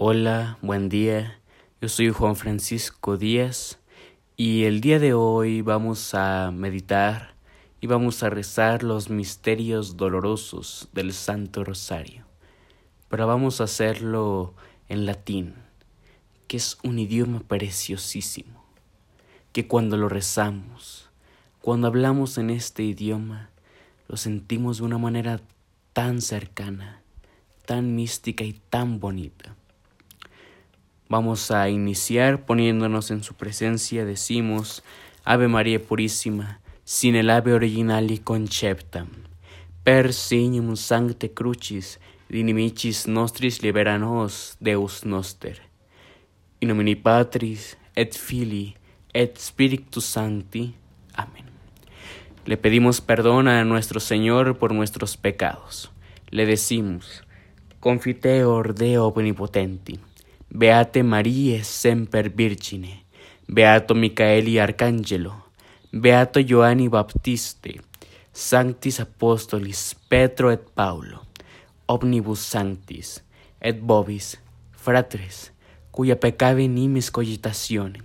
Hola, buen día. Yo soy Juan Francisco Díaz y el día de hoy vamos a meditar y vamos a rezar los misterios dolorosos del Santo Rosario. Pero vamos a hacerlo en latín, que es un idioma preciosísimo, que cuando lo rezamos, cuando hablamos en este idioma, lo sentimos de una manera tan cercana, tan mística y tan bonita. Vamos a iniciar poniéndonos en su presencia, decimos, Ave María Purísima, sin el ave original y conceptam, per signum sancte crucis, dinimicis nostris liberanos Deus noster. In nomine Patris, et Filii, et Spiritus Sancti. Amén. Le pedimos perdón a nuestro Señor por nuestros pecados. Le decimos, Confiteor Deo omnipotenti, Beate Marie semper Virgine, Beato Micaeli Arcangelo, Beato Joanni Baptiste, Sanctis Apostolis Petro et Paulo, Omnibus Sanctis, et Bobis, Fratres, cuya peccavi nimis cogitazione,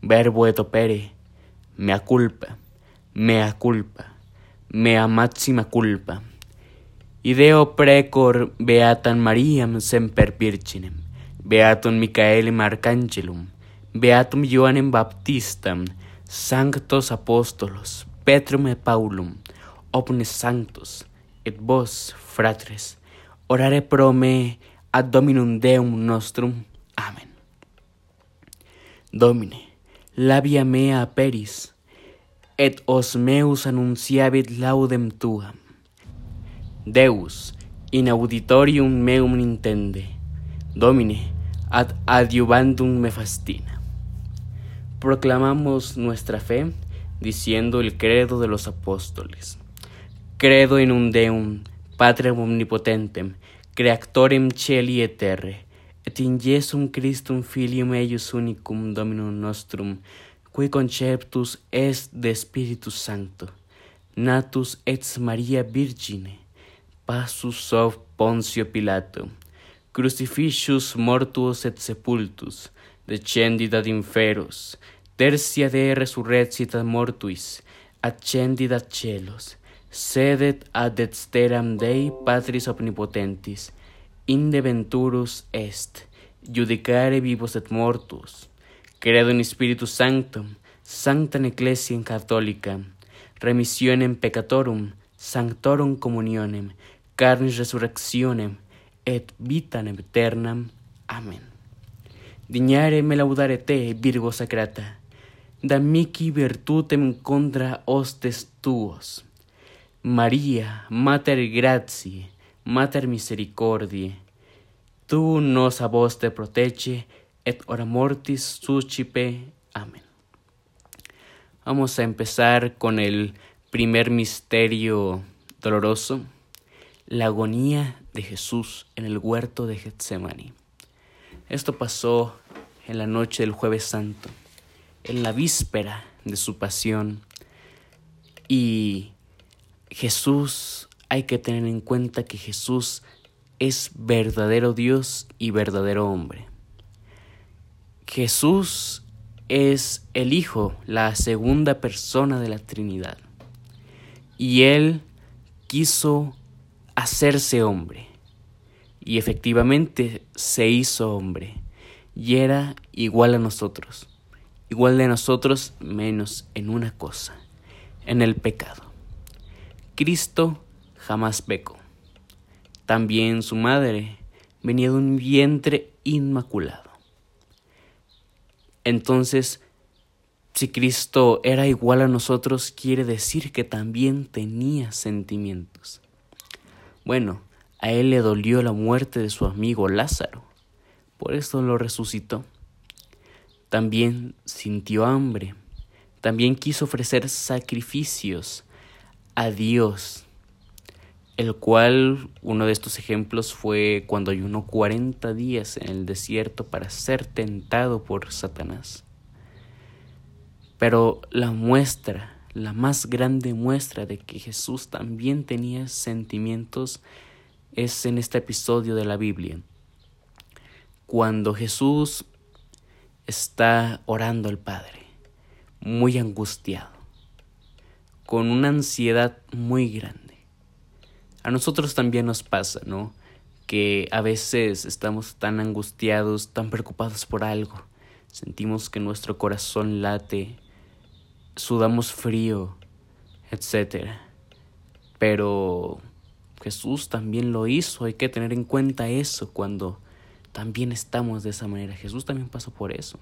verbo et opere, mea culpa, mea culpa, mea maxima culpa. Ideo precor beatam Mariam semper virginem, Beatum Michaelem Arcangelum, Beatum Ioannem Baptistam, Sanctos Apostolos, Petrum et Paulum, omnes sanctos, et vos, fratres, orare pro me ad Dominum Deum nostrum. Amen. Domine, labia mea aperis, et os meus annunciabit laudem tuam. Deus, in auditorium meum intende, Domine, ad adiuvandum me fastina. Proclamamos nuestra fe diciendo el credo de los apóstoles. Credo in un Deum, Patrem omnipotentem, Creatorem celi et et in Jesum Christum Filium eius unicum Dominum nostrum, qui conceptus est de Spiritus Sancto, natus et Maria Virgine, passus sov Poncio Pilato, crucifixus mortuus et sepultus, descendit ad inferos, tertia de resurrecit ad mortuis, ascendit ad celos, sedet ad dexteram Dei Patris omnipotentis, inde venturus est, judicare vivos et mortus. Credo in Spiritus Sanctum, Sanctam Ecclesiam Catholicam, remissionem peccatorum, sanctorum communionem, carnis resurrectionem, et vitam aeternam. Amen. Dignare me laudare te, Virgo Sacrata, da mihi virtutem contra hostes tuos. María, Mater gratiae, Mater misericordiae, tu nos a vos te protege, et ora mortis suscipe. Amén. Vamos a empezar con el primer misterio doloroso, la agonía de Jesús en el huerto de Getsemaní. Esto pasó en la noche del jueves santo, en la víspera de su pasión. Y Jesús, hay que tener en cuenta que Jesús es verdadero Dios y verdadero hombre. Jesús es el Hijo, la segunda persona de la Trinidad. Y Él quiso hacerse hombre. Y efectivamente se hizo hombre. Y era igual a nosotros. Igual de nosotros menos en una cosa, en el pecado. Cristo jamás pecó. También su madre venía de un vientre inmaculado. Entonces, si Cristo era igual a nosotros, quiere decir que también tenía sentimientos. Bueno, a él le dolió la muerte de su amigo Lázaro, por eso lo resucitó. También sintió hambre, también quiso ofrecer sacrificios a Dios, el cual uno de estos ejemplos fue cuando ayunó cuarenta días en el desierto para ser tentado por Satanás. Pero la muestra, la más grande muestra de que Jesús también tenía sentimientos es en este episodio de la Biblia, cuando Jesús está orando al Padre, muy angustiado, con una ansiedad muy grande. A nosotros también nos pasa, ¿no? Que a veces estamos tan angustiados, tan preocupados por algo, sentimos que nuestro corazón late, sudamos frío, etc. Pero Jesús también lo hizo, hay que tener en cuenta eso cuando también estamos de esa manera. Jesús también pasó por eso.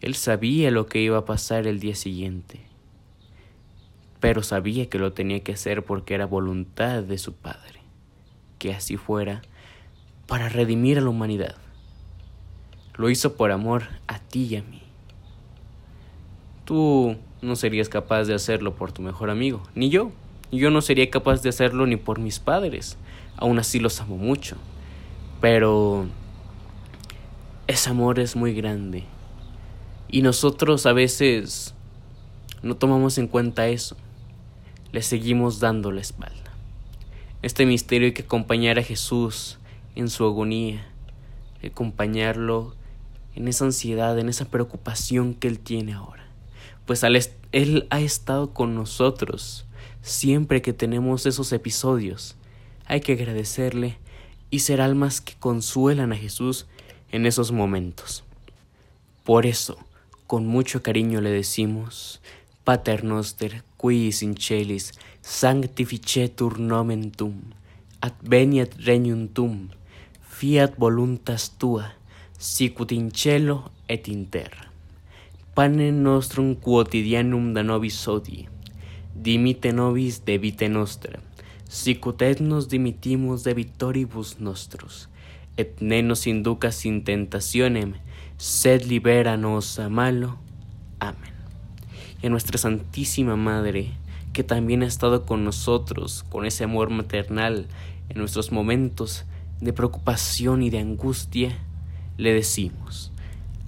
Él sabía lo que iba a pasar el día siguiente, pero sabía que lo tenía que hacer porque era voluntad de su Padre, que así fuera, para redimir a la humanidad. Lo hizo por amor a ti y a mí. Tú no serías capaz de hacerlo por tu mejor amigo, ni yo. Yo no sería capaz de hacerlo ni por mis padres. Aún así los amo mucho. Pero ese amor es muy grande. Y nosotros a veces no tomamos en cuenta eso. Le seguimos dando la espalda. Este misterio hay que acompañar a Jesús en su agonía, acompañarlo en esa ansiedad, en esa preocupación que Él tiene ahora. Pues Él ha estado con nosotros siempre que tenemos esos episodios. Hay que agradecerle y ser almas que consuelan a Jesús en esos momentos. Por eso, con mucho cariño le decimos, Pater noster, qui sincelis sanctificetur nomen tum, adveniat regnum fiat voluntas tua, sicut in cielo et in terra. Pane nostrum quotidianum da nobis odie, dimite nobis de vite nostra, sicut nos dimitimos de vitoribus nostros, et ne nos inducas in tentationem, sed liberanos a malo. Amén. Y a nuestra Santísima Madre, que también ha estado con nosotros, con ese amor maternal, en nuestros momentos de preocupación y de angustia, le decimos,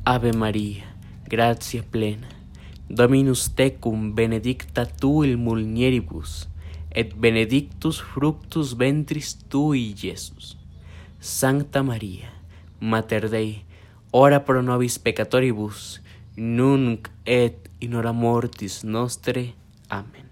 Ave María, gracia plena, Dominus tecum benedicta tu il mulieribus, et benedictus fructus ventris tui, Iesus. Sancta Maria, Mater Dei, ora pro nobis peccatoribus, nunc et in hora mortis nostre. Amen.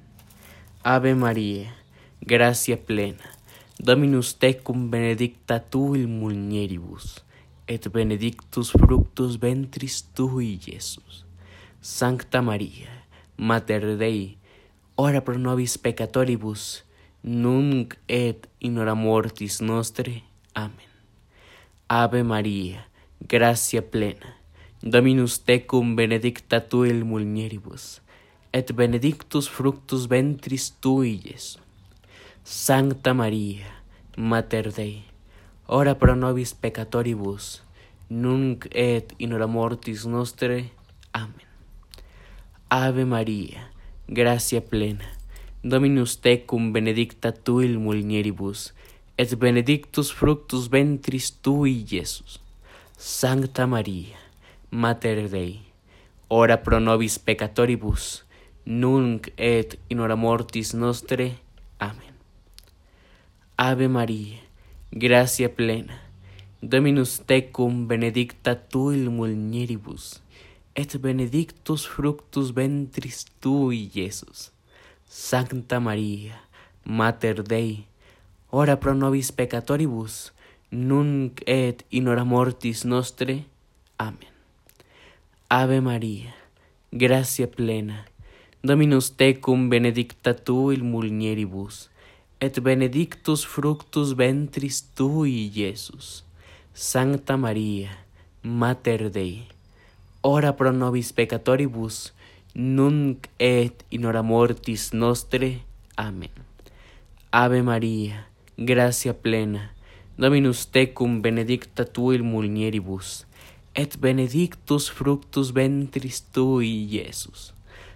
Ave Maria, gracia plena, Dominus tecum benedicta tu il mulieribus, et benedictus fructus ventris tui, Iesus. Sancta Maria, Mater Dei, ora pro nobis peccatoribus, nunc et in hora mortis nostre. Amen. Ave Maria, gracia plena, Dominus tecum benedicta tu il mulieribus, et benedictus fructus ventris tui. Sancta Maria, Mater Dei, ora pro nobis peccatoribus, nunc et in hora mortis nostre. Amen. Ave Maria, gracia plena, Dominus tecum benedicta tu il mulieribus, et benedictus fructus ventris tui, Iesus. Sancta Maria, Mater Dei, ora pro nobis peccatoribus, nunc et in hora mortis nostre. Amen. Ave Maria, gracia plena, Dominus tecum benedicta tu il mulieribus, et benedictus fructus ventris tui, Iesus. Sancta Maria, Mater Dei, ora pro nobis peccatoribus, nunc et in hora mortis nostre. Amen. Ave Maria, gracia plena, Dominus tecum benedicta tu il mulieribus, et benedictus fructus ventris tui, Iesus. Sancta Maria, Mater Dei, ora pro nobis peccatoribus, nunc et in hora mortis nostre. Amen. Ave Maria, gracia plena, Dominus tecum benedicta tu il mulieribus, et benedictus fructus ventris tui, Iesus.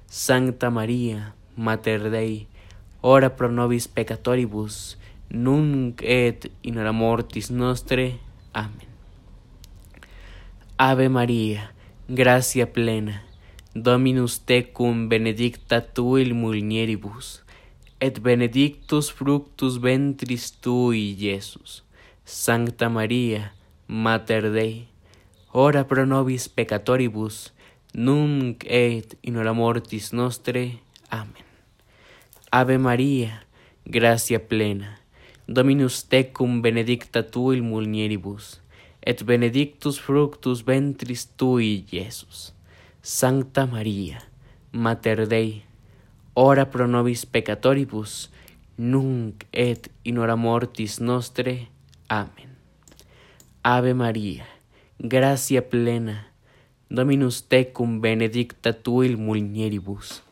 Sancta Maria, Mater Dei, ora pro nobis peccatoribus, nunc et in hora mortis nostre. Amen. Ave Maria, gracia plena, Dominus tecum benedicta tu il mulieribus, et benedictus fructus ventris tui, Iesus. Sancta Maria, Mater Dei, ora pro nobis peccatoribus, nunc et in hora mortis nostre. Amen. Ave María, gracia plena, Dominus tecum benedicta tu il mulieribus, et benedictus fructus ventris tui, Iesus. Sancta María, Mater Dei, ora pro nobis peccatoribus, nunc et in hora mortis nostre. Amen. Ave María, gracia plena, Dominus tecum benedicta tu mulieribus,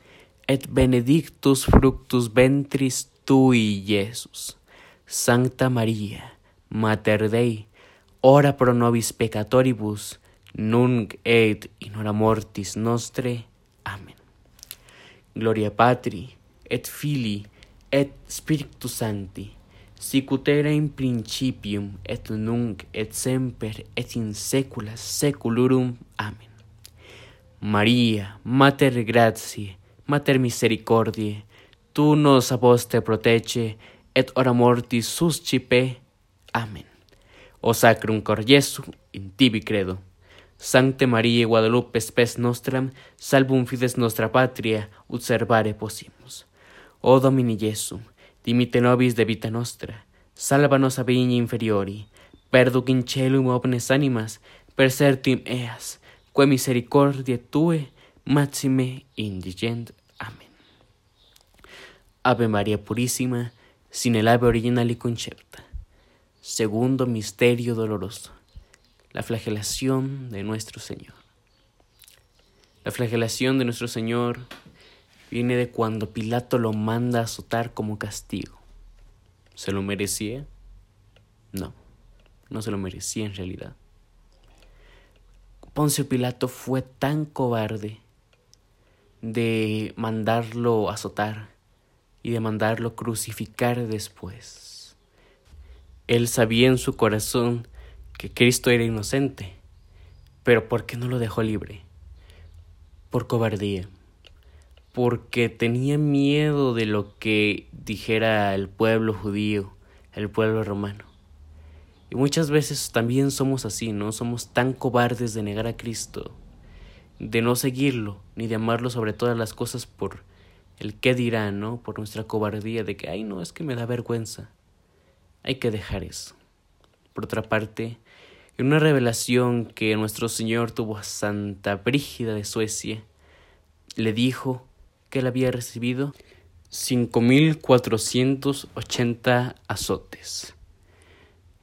et benedictus fructus ventris tui, Iesus. Sancta María, Mater Dei, ora pro nobis peccatoribus, nunc et in hora mortis nostre. Amen. Gloria Patri, et Filii, et Spiritus Sancti, sicut era in principium, et nunc, et semper, et in saecula saeculorum. Amen. Maria, Mater Gratiae, Mater Misericordiae, tu nos a te protege, et ora mortis suscipe. Amen. O sacrum cor Jesu in tibi credo. Sancte Maria Guadalupe spes nostram, salvum fides nostra patria, ut possimus. O Domini Jesu, dimite nobis de vita nostra, salva nos a inferiori, perduc in celum omnes animas, per certum eas, quae misericordia tue, maxime indigent. Amen. Ave María Purísima, sin el ave original y concepta. Segundo misterio doloroso, la flagelación de nuestro Señor. La flagelación de nuestro Señor viene de cuando Pilato lo manda a azotar como castigo. ¿Se lo merecía? No, no se lo merecía en realidad. Poncio Pilato fue tan cobarde de mandarlo azotar y de mandarlo crucificar después. Él sabía en su corazón que Cristo era inocente, pero ¿por qué no lo dejó libre? Por cobardía, porque tenía miedo de lo que dijera el pueblo judío, el pueblo romano. Y muchas veces también somos así, ¿no? Somos tan cobardes de negar a Cristo, de no seguirlo, ni de amarlo sobre todas las cosas por el qué dirá, ¿no? Por nuestra cobardía de que, ay, no, es que me da vergüenza. Hay que dejar eso. Por otra parte, en una revelación que nuestro Señor tuvo a Santa Brígida de Suecia, le dijo que él había recibido 5.480 azotes.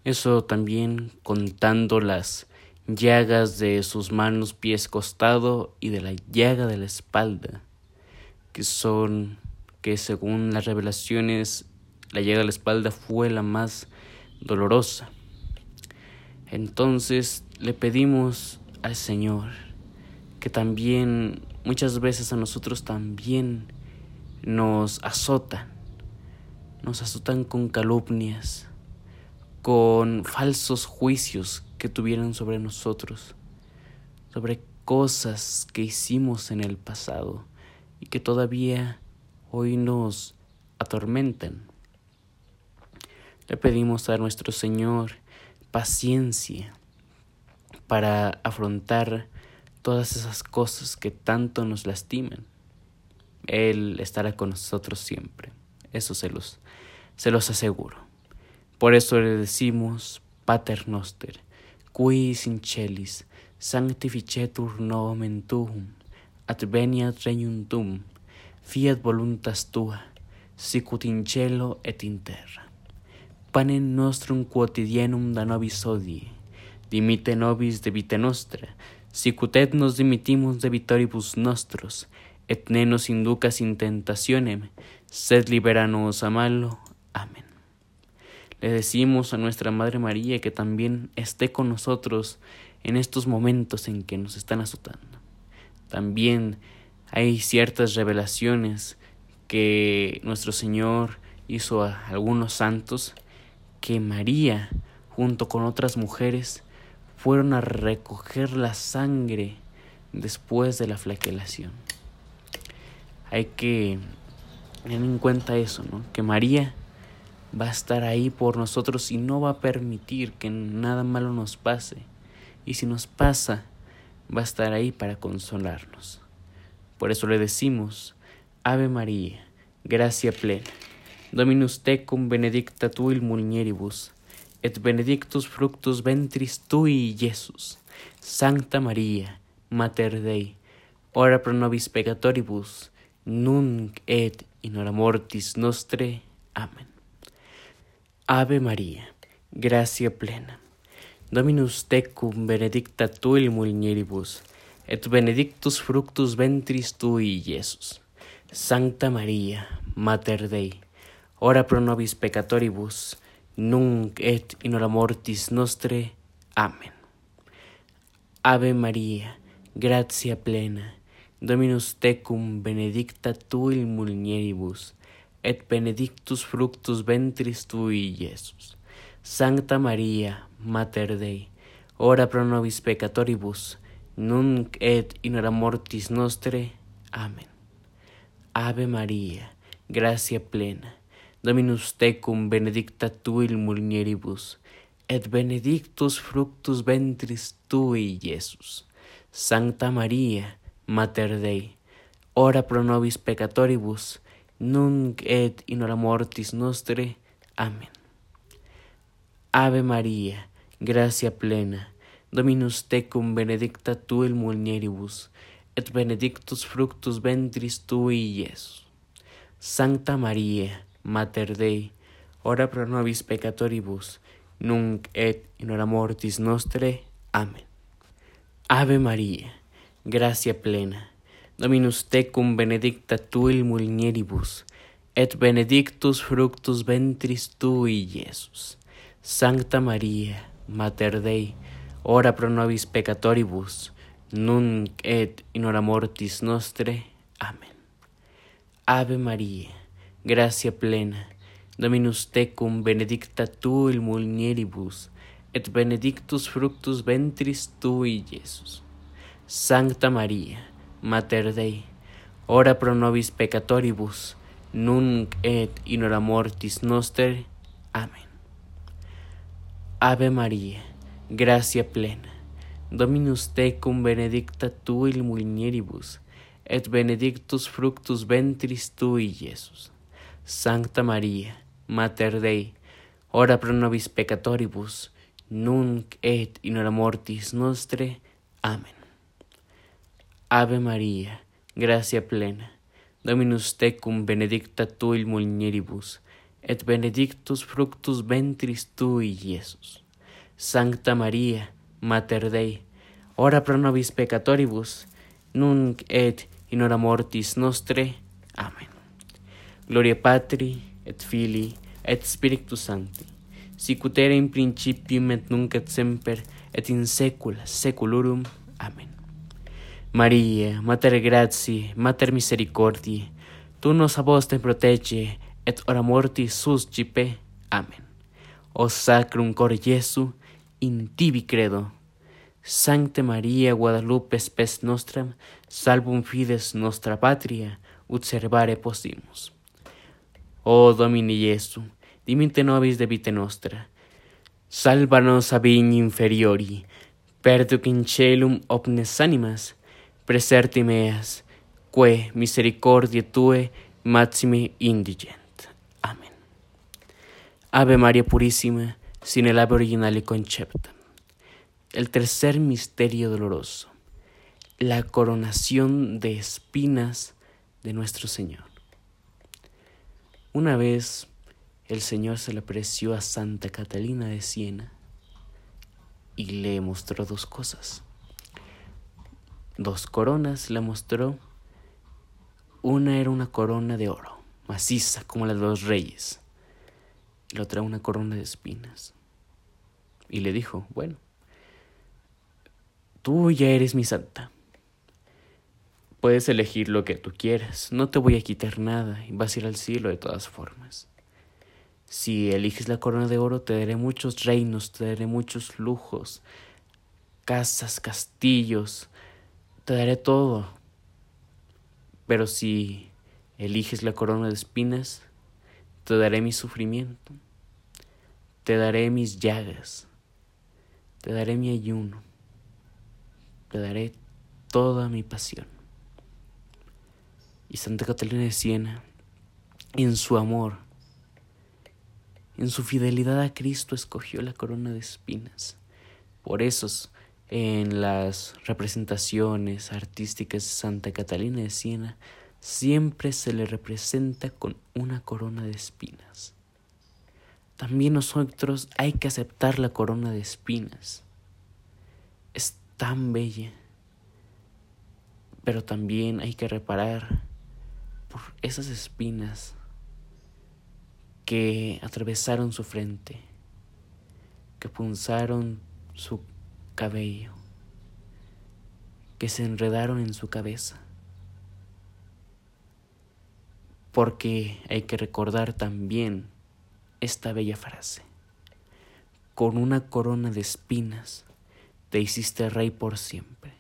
Eso también contando las llagas de sus manos, pies, costado y de la llaga de la espalda, que son que según las revelaciones la llaga de la espalda fue la más dolorosa. Entonces le pedimos al Señor que también muchas veces a nosotros también nos azotan, nos azotan con calumnias, con falsos juicios que tuvieron sobre nosotros, sobre cosas que hicimos en el pasado y que todavía hoy nos atormentan. Le pedimos a nuestro Señor paciencia para afrontar todas esas cosas que tanto nos lastiman. Él estará con nosotros siempre, eso se los, se los aseguro. Por eso le decimos Pater Noster, qui sincelis sanctificetur nomen tuum, adveniat regnum fiat voluntas tua, sicut in cielo et in terra. Panem nostrum quotidianum da nobis hodie, dimite nobis de vita nostra, sicut et nos dimitimus de vitoribus nostros, et ne nos inducas in tentationem, sed libera nos a malo. Amén. Le decimos a nuestra Madre María que también esté con nosotros en estos momentos en que nos están azotando. También hay ciertas revelaciones que nuestro Señor hizo a algunos santos que María, junto con otras mujeres, fueron a recoger la sangre después de la flagelación. Hay que tener en cuenta eso, ¿no? Que María va a estar ahí por nosotros y no va a permitir que nada malo nos pase. Y si nos pasa, va a estar ahí para consolarnos. Por eso le decimos, Ave María, gracia plena, Dominus tecum benedicta tu il mulieribus, et benedictus fructus ventris tui, Iesus. Sancta María, Mater Dei, ora pro nobis peccatoribus, nunc et in hora mortis nostre. Amén. Ave María, gracia plena, Dominus tecum benedicta tu il mulieribus, et benedictus fructus ventris tui, Iesus. Sancta María, Mater Dei, ora pro nobis peccatoribus, nunc et in hora mortis nostre. Amén. Ave María, gracia plena, Dominus tecum benedicta tu in mulieribus, et benedictus fructus ventris tui, Iesus. Sancta María, Mater Dei, ora pro nobis peccatoribus, nunc et in hora mortis nostre. Amén. Ave María, gracia plena, Dominus tecum benedicta tu in mulieribus, et benedictus fructus ventris tui, Iesus. Sancta María, Mater Dei, ora pro nobis peccatoribus, nunc et in hora mortis nostre. Amén. Ave María, gracia plena, Dominus tecum benedicta tu in mulieribus, et benedictus fructus ventris tui, Iesus. Sancta María, Mater Dei, ora pro nobis peccatoribus, nunc et in hora mortis nostre. Amén. Ave María, gracia plena, Dominus tecum benedicta tu in mulieribus, et benedictus fructus ventris tui, Iesus. Sancta María, Mater Dei, ora pro nobis peccatoribus, nunc et in hora mortis nostre. Amén. Ave María, gracia plena, Dominus tecum benedicta tu in mulieribus, et benedictus fructus ventris tui, Iesus. Sancta María, Mater Dei, ora pro nobis peccatoribus, nunc et in hora mortis nostre. Amén. Ave María, gracia plena, Dominus tecum benedicta tu in mulieribus, et benedictus fructus ventris tui, Iesus. Sancta María, Mater Dei, ora pro nobis peccatoribus, nunc et in hora mortis nostre. Amén. Ave María, gracia plena, Dominus tecum benedicta tu in mulieribus, et benedictus fructus ventris tui, Iesus. Sancta María, Mater Dei, ora pro nobis peccatoribus, nunc et in hora mortis nostre. Amén. Gloria Patri, et Filii, et Spiritus Sancti, sicut erat in principium et nunc et semper et in saecula saeculorum. Amen. Maria, Mater Gratiae, Mater Misericordiae, tu nos a vos te protege et ora mortis suscipe. Amen. O Sacrum Cor Jesu, in tibi credo. Sancte Maria Guadalupe spes nostram, salvum fides nostra patria, ut servare possimus. O Domini Jesu, dimite nobis de vite nostra, salva nos a vigni inferiori, perduc in celum omnes animas, preserti meas, que misericordia tue maxime indigent. Amén. Ave María Purísima, sin el ave original y concepta. El tercer misterio doloroso, la coronación de espinas de nuestro Señor. Una vez el Señor se le apreció a Santa Catalina de Siena y le mostró dos cosas. Dos coronas le mostró. Una era una corona de oro, maciza como la de los reyes. Y la otra una corona de espinas. Y le dijo, bueno, tú ya eres mi santa. Puedes elegir lo que tú quieras, no te voy a quitar nada y vas a ir al cielo de todas formas. Si eliges la corona de oro, te daré muchos reinos, te daré muchos lujos, casas, castillos, te daré todo. Pero si eliges la corona de espinas, te daré mi sufrimiento, te daré mis llagas, te daré mi ayuno, te daré toda mi pasión. Y Santa Catalina de Siena, en su amor, en su fidelidad a Cristo, escogió la corona de espinas. Por eso, en las representaciones artísticas de Santa Catalina de Siena, siempre se le representa con una corona de espinas. También nosotros hay que aceptar la corona de espinas. Es tan bella, pero también hay que reparar por esas espinas que atravesaron su frente, que punzaron su cabello, que se enredaron en su cabeza. Porque hay que recordar también esta bella frase. Con una corona de espinas te hiciste rey por siempre.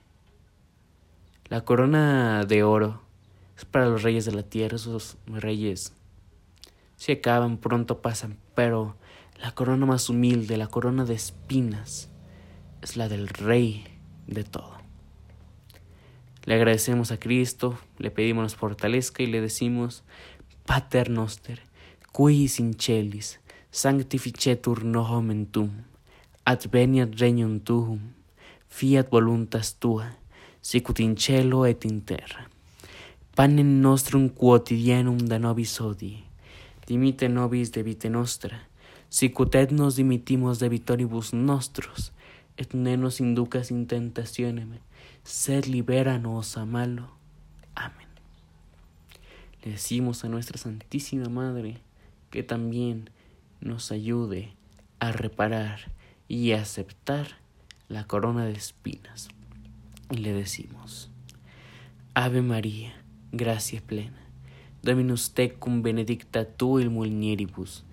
La corona de oro es para los reyes de la tierra, esos reyes se acaban, pronto pasan, pero la corona más humilde, la corona de espinas, es la del Rey de todo. Le agradecemos a Cristo, le pedimos nos fortalezca y le decimos, Pater noster, qui sincelis, sanctificetur nomen tum, adveniat regnum tuum, fiat voluntas tua, sicut in et in terra. Panem nostrum quotidianum da nobis odie, dimite nobis debite nostra, sicut et nos dimitimos debitoribus nostros, et ne nos inducas in tentationem, sed libéranos a malo. Amén. Le decimos a nuestra Santísima Madre que también nos ayude a reparar y aceptar la corona de espinas. Y le decimos, Ave María, gracia plena, Dominus tecum benedicta tu il mulieribus,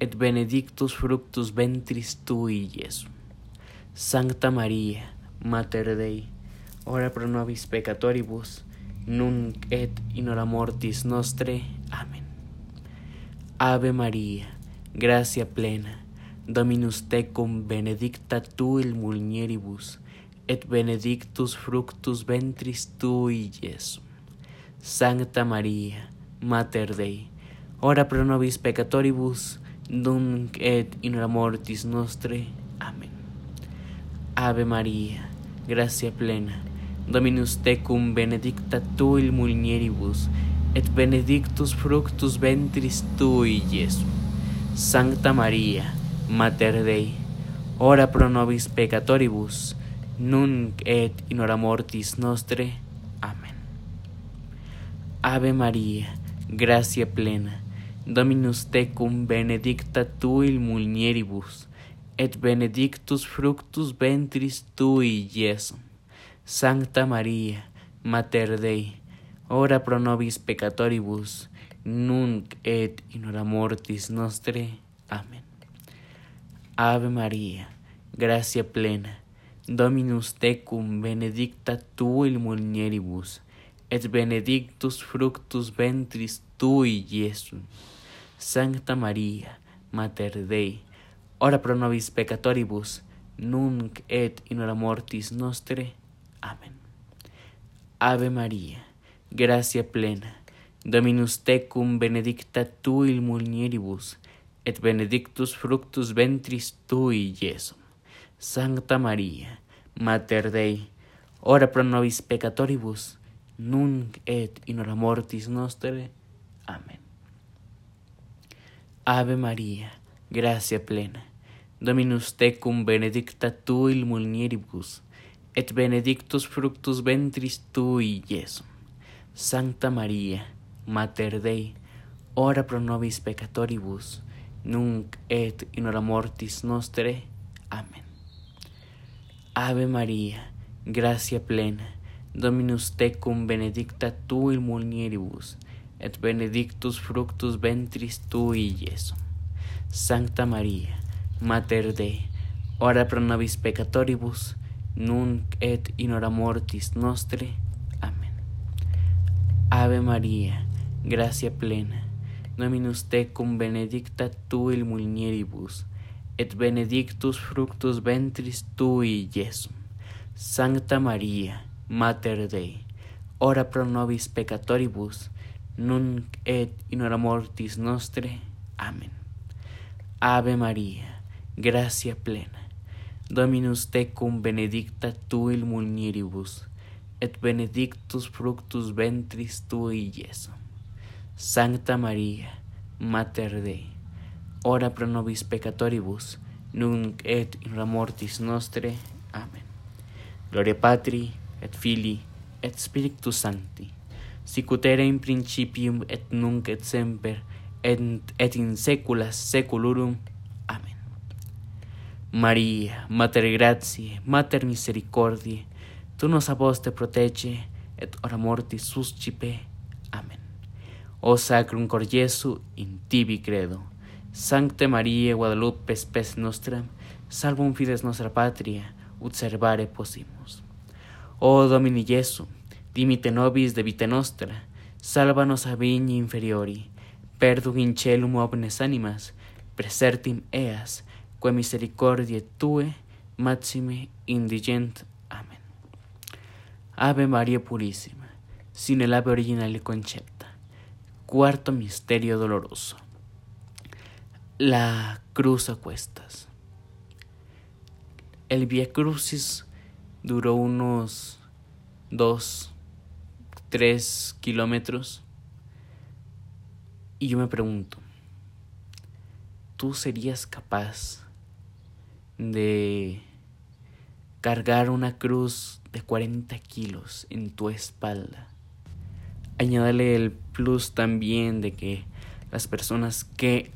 et benedictus fructus ventris tui, Jesum. Sancta María, Mater Dei, ora pro nobis peccatoribus, nunc et in hora mortis nostre. Amén. Ave María, gracia plena, Dominus tecum benedicta tu il mulieribus, et benedictus fructus ventris tui, Jesum. Sancta María, Mater Dei, ora pro nobis peccatoribus, nunc et in hora mortis nostre. Amén. Ave María, gracia plena, Dominus tecum benedicta tu il mulieribus, et benedictus fructus ventris tui, Jesum. Sancta María, Mater Dei, ora pro nobis peccatoribus, nunc et in hora mortis nostre. Ave María, gracia plena, Dominus tecum benedicta tu il mulieribus, et benedictus fructus ventris tui, Jesum. Sancta María, Mater Dei, ora pro nobis peccatoribus, nunc et in hora mortis nostre. Amén. Ave María, gracia plena, Dominus tecum benedicta tu il mulieribus, et benedictus fructus ventris tui, Jesum. Sancta María, Mater Dei, ora pro nobis peccatoribus, nunc et in hora mortis nostre. Amén. Ave María, gracia plena, Dominus tecum benedicta tu il mulieribus, et benedictus fructus ventris tui, Jesum. Sancta María, Mater Dei, ora pro nobis peccatoribus, nunc et in hora mortis nostre. Amén. Ave María, gracia plena, Dominus tecum benedicta tu il mulieribus, et benedictus fructus ventris tui, Jesum. Sancta María, Mater Dei, ora pro nobis peccatoribus, nunc et in hora mortis nostre. Amén. Ave María, gracia plena, Dominus tecum benedicta tu il mulieribus, et benedictus fructus ventris tui, Jesum. Sancta María, Mater Dei, ora pro nobis peccatoribus, nunc et in hora mortis nostre. Amén. Ave María, gracia plena, Dominus tecum benedicta tu il mulieribus, et benedictus fructus ventris tui, Jesum. Sancta Maria, Mater Dei, ora pro nobis peccatoribus, nunc et in hora mortis nostre. Amen. Ave Maria, gracia plena, Dominus tecum benedicta tu il mulieribus, et benedictus fructus ventris tui, Jesum. Sancta Maria, Mater Dei, ora pro nobis peccatoribus, nunc et in hora mortis nostre. Amen. Gloria Patri, et Filii, et Spiritus Sancti, sicut erat in principium et nunc et semper et, et in saecula saeculorum. Amen. Maria, Mater Gratiae, Mater Misericordiae, tu nos a vos te protege et ora mortis suscipe. Amen. O sacrum cor Jesu, in tibi credo. Sancte Mariae Guadalupe spes nostra, salvum fides nostra patria, ut servare possimus. O Domini Jesu, dimite nobis de vita nostra, salvanos a vigni inferiori, perdum in celum animas, presertim eas, quae misericordiae Tue, maxime indigent. Amen. Ave Maria Purissima, sin el ave originale concepta. Cuarto misterio doloroso. La cruz a cuestas. El Via Crucis duró unos dos, tres kilómetros. Y yo me pregunto, ¿tú serías capaz de cargar una cruz de 40 kilos en tu espalda? añadirle el plus también de que las personas que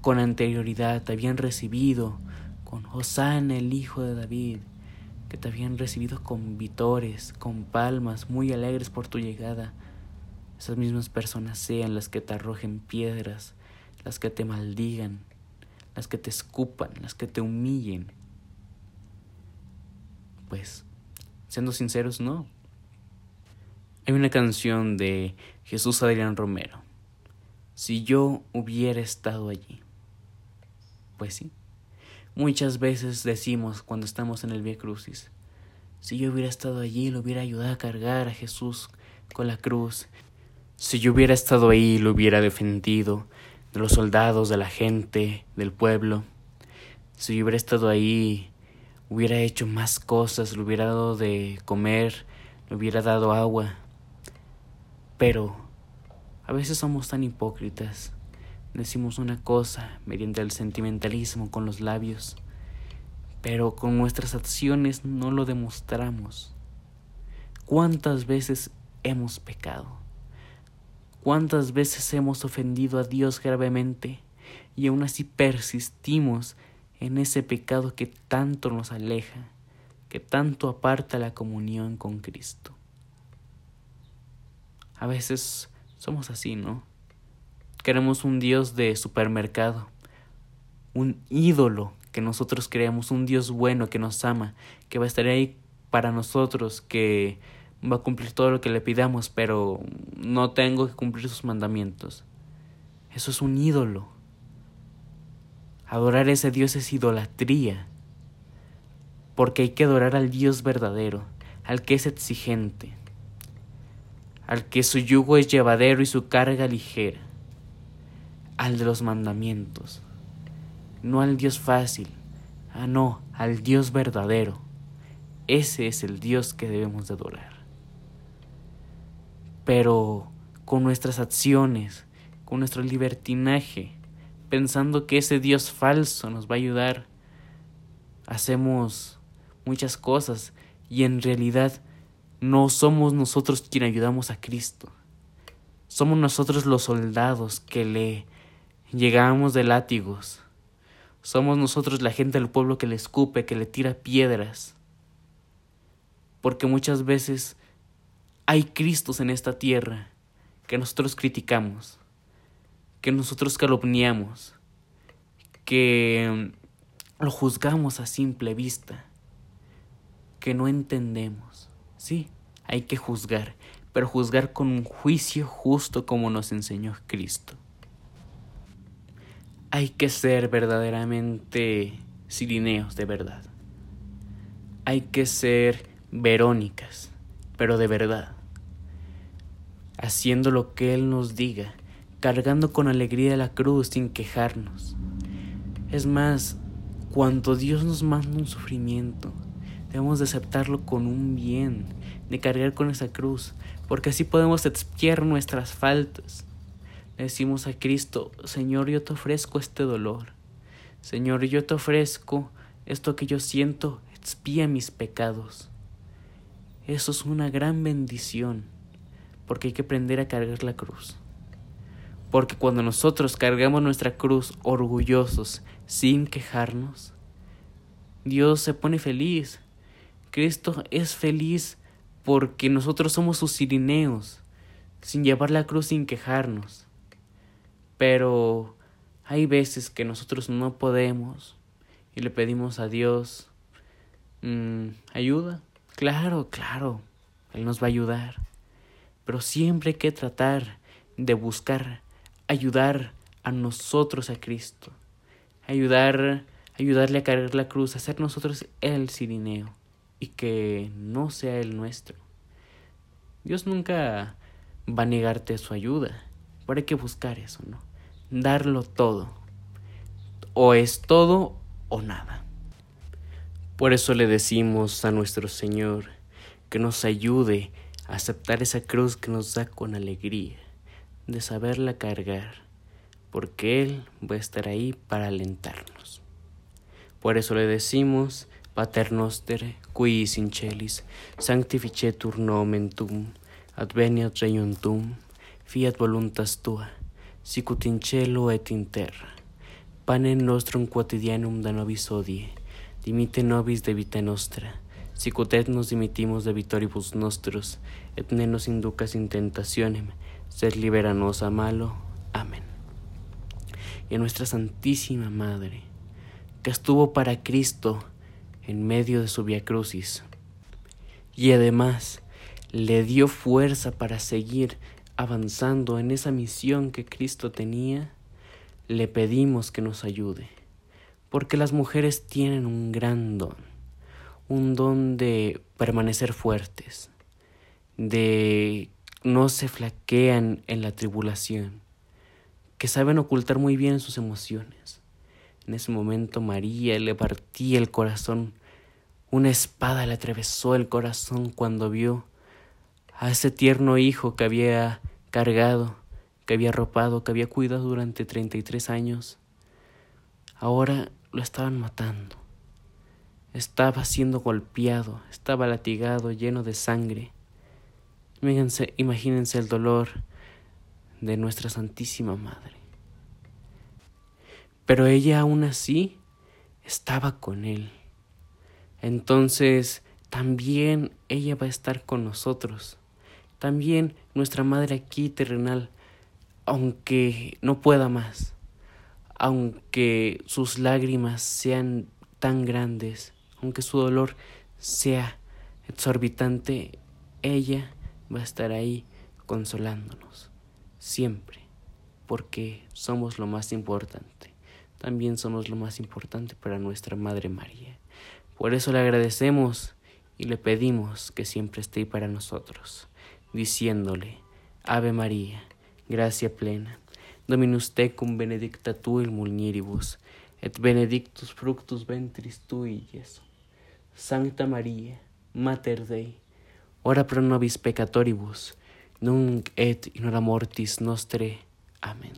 con anterioridad te habían recibido con Hosanna, el hijo de David, que te habían recibido con vitores, con palmas, muy alegres por tu llegada, esas mismas personas sean las que te arrojen piedras, las que te maldigan, las que te escupan, las que te humillen. Pues, siendo sinceros, no. Hay una canción de Jesús Adrián Romero. Si yo hubiera estado allí. Pues sí. Muchas veces decimos cuando estamos en el Via Crucis, si yo hubiera estado allí, lo hubiera ayudado a cargar a Jesús con la cruz. Si yo hubiera estado ahí, lo hubiera defendido de los soldados, de la gente, del pueblo. Si yo hubiera estado ahí, hubiera hecho más cosas, le hubiera dado de comer, le hubiera dado agua. Pero a veces somos tan hipócritas. Decimos una cosa mediante el sentimentalismo con los labios, pero con nuestras acciones no lo demostramos. ¿Cuántas veces hemos pecado? ¿Cuántas veces hemos ofendido a Dios gravemente y aún así persistimos en ese pecado que tanto nos aleja, que tanto aparta la comunión con Cristo? A veces somos así, ¿no? Queremos un Dios de supermercado, un ídolo que nosotros creamos, un Dios bueno que nos ama, que va a estar ahí para nosotros, que va a cumplir todo lo que le pidamos, pero no tengo que cumplir sus mandamientos. Eso es un ídolo. Adorar a ese Dios es idolatría, porque hay que adorar al Dios verdadero, al que es exigente, al que su yugo es llevadero y su carga ligera, al de los mandamientos, no al Dios fácil, ah no, al Dios verdadero. Ese es el Dios que debemos de adorar. Pero con nuestras acciones, con nuestro libertinaje, pensando que ese Dios falso nos va a ayudar, hacemos muchas cosas y en realidad no somos nosotros quien ayudamos a Cristo. Somos nosotros los soldados que le llegamos de látigos. Somos nosotros la gente del pueblo que le escupe, que le tira piedras. Porque muchas veces hay Cristos en esta tierra que nosotros criticamos, que nosotros calumniamos, que lo juzgamos a simple vista, que no entendemos. Sí, hay que juzgar, pero juzgar con un juicio justo como nos enseñó Cristo. Hay que ser verdaderamente sirineos de verdad. Hay que ser verónicas, pero de verdad. Haciendo lo que Él nos diga, cargando con alegría la cruz sin quejarnos. Es más, cuando Dios nos manda un sufrimiento, debemos de aceptarlo con un bien, de cargar con esa cruz, porque así podemos expiar nuestras faltas. Decimos a Cristo, Señor, yo te ofrezco este dolor. Señor, yo te ofrezco esto que yo siento, expía mis pecados. Eso es una gran bendición, porque hay que aprender a cargar la cruz. Porque cuando nosotros cargamos nuestra cruz orgullosos, sin quejarnos, Dios se pone feliz. Cristo es feliz porque nosotros somos sus sirineos, sin llevar la cruz sin quejarnos. Pero hay veces que nosotros no podemos y le pedimos a Dios mm, ayuda. Claro, claro, Él nos va a ayudar. Pero siempre hay que tratar de buscar ayudar a nosotros a Cristo. Ayudar, ayudarle a cargar la cruz, hacer nosotros el sirineo y que no sea el nuestro. Dios nunca va a negarte su ayuda, pero hay que buscar eso, ¿no? Darlo todo. O es todo o nada. Por eso le decimos a nuestro Señor que nos ayude a aceptar esa cruz que nos da con alegría, de saberla cargar, porque Él va a estar ahí para alentarnos. Por eso le decimos Pater noster, qui in celis, sanctificetur nomen tuum, adveniat regnum fiat voluntas tua, sicut in cielo et in terra. Panem nostrum quotidianum da nobis odie, dimite nobis debita nostra, sicut et nos dimitimos de vitoribus nostros, et ne nos inducas in tentationem, sed liberanos a malo. Amén. Y a nuestra Santísima Madre, que estuvo para Cristo, en medio de su via crucis. Y además le dio fuerza para seguir avanzando en esa misión que Cristo tenía, le pedimos que nos ayude, porque las mujeres tienen un gran don, un don de permanecer fuertes, de no se flaquean en la tribulación, que saben ocultar muy bien sus emociones. En ese momento María le partía el corazón una espada le atravesó el corazón cuando vio a ese tierno hijo que había cargado, que había arropado, que había cuidado durante treinta y tres años. Ahora lo estaban matando. Estaba siendo golpeado, estaba latigado, lleno de sangre. Imagínense, imagínense el dolor de nuestra Santísima Madre. Pero ella aún así estaba con él entonces también ella va a estar con nosotros. También nuestra Madre aquí terrenal, aunque no pueda más, aunque sus lágrimas sean tan grandes, aunque su dolor sea exorbitante, ella va a estar ahí consolándonos, siempre, porque somos lo más importante. También somos lo más importante para nuestra Madre María. Por eso le agradecemos y le pedimos que siempre esté para nosotros, diciéndole, Ave María, gracia plena, Dominus tecum benedicta tu il mulieribus, et benedictus fructus ventris tui, Iesus. Sancta María, Mater Dei, ora pro nobis peccatoribus, nunc et in hora mortis nostre. Amén.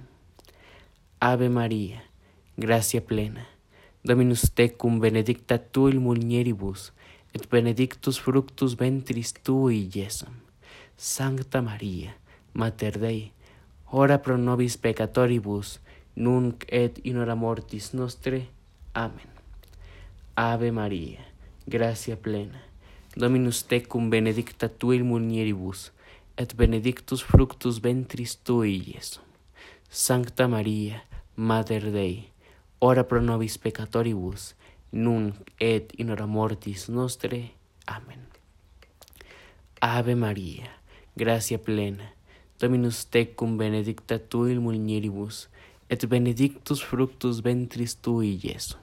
Ave María, gracia plena, Dominus tecum benedicta tu il mulieribus, et benedictus fructus ventris tui, Iesum. Sancta Maria, Mater Dei, ora pro nobis peccatoribus, nunc et in hora mortis nostre. Amen. Ave Maria, gracia plena, Dominus tecum benedicta tu il mulieribus, et benedictus fructus ventris tui, Iesum. Sancta Maria, Mater Dei, ora pro nobis peccatoribus, nunc et in hora mortis nostre. Amen. Ave Maria, gracia plena, Dominus tecum benedicta tu in mulieribus, et benedictus fructus ventris tui, Iesu.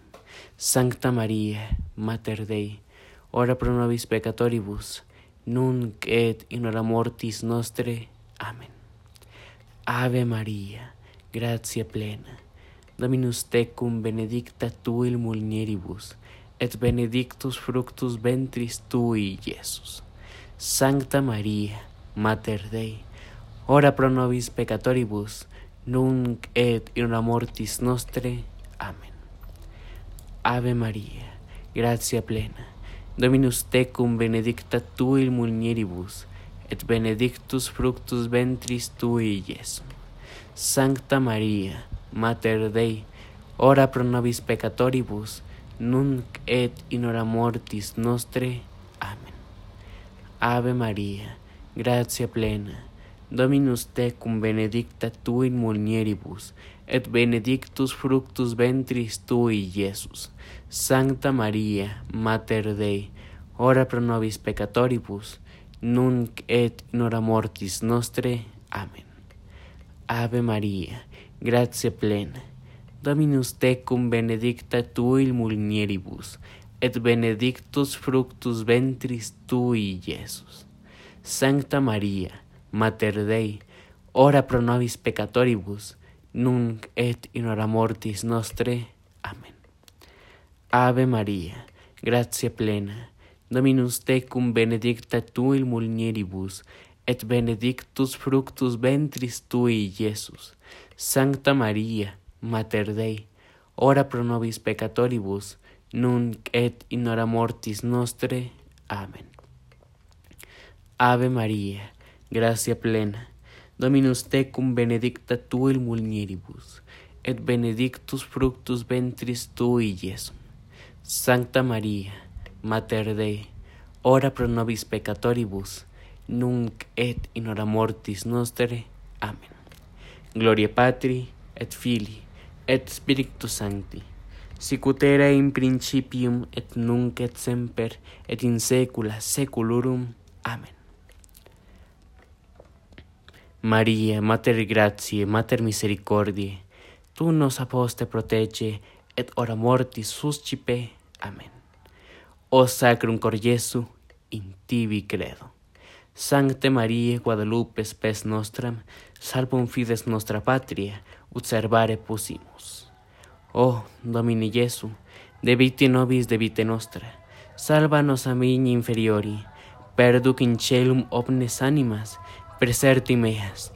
Sancta Maria, Mater Dei, ora pro nobis peccatoribus, nunc et in hora mortis nostre. Amen. Ave Maria, gratia plena, Dominus tecum benedicta tu il mulieribus, et benedictus fructus ventris tui, Iesus. Sancta Maria, Mater Dei, ora pro nobis peccatoribus, nunc et in mortis nostre. Amen. Ave Maria, gratia plena, Dominus tecum benedicta tu il mulieribus, et benedictus fructus ventris tui, Iesus. Sancta Maria, Mater Dei, ora pro nobis peccatoribus, nunc et in hora mortis nostre. Amen. Ave Maria, gratia plena, Dominus tecum benedicta tu in mulieribus, et benedictus fructus ventris tui, Iesus. Sancta Maria, Mater Dei, ora pro nobis peccatoribus, nunc et in mortis nostre. Amen. Ave Maria, gratia plena, Dominus tecum benedicta tu in mulieribus, et benedictus fructus ventris tui, Iesus. Sancta Maria, Mater Dei, ora pro nobis peccatoribus, nunc et in hora mortis nostre. Amen. Ave Maria, gratia plena, Dominus tecum benedicta tu in mulieribus, et benedictus fructus ventris tui, Iesus. Sancta Maria, Mater Dei, ora pro nobis peccatoribus, nunc et in hora mortis nostre. Amen. Ave Maria, gratia plena, Dominus tecum benedicta tu in mulieribus, et benedictus fructus ventris tui, Iesus. Sancta Maria, Mater Dei, ora pro nobis peccatoribus, nunc et in hora mortis nostre. Amen. Gloria Patri, et Filii, et Spiritus Sancti, sicut era in principium et nunc et semper et in saecula saeculorum. Amen. Maria, Mater Gratiae, Mater Misericordiae, tu nos aposte protege et ora mortis suscipe. Amen. O Sacrum Cor Jesu, in tibi credo. Sancte Mariae Guadalupe spes nostram, salvum fides nostra patria, ut servare pusimus. O Domini Jesu, debite nobis debite nostra, salva nos a mini inferiori, perduc in celum omnes animas, preserti meas,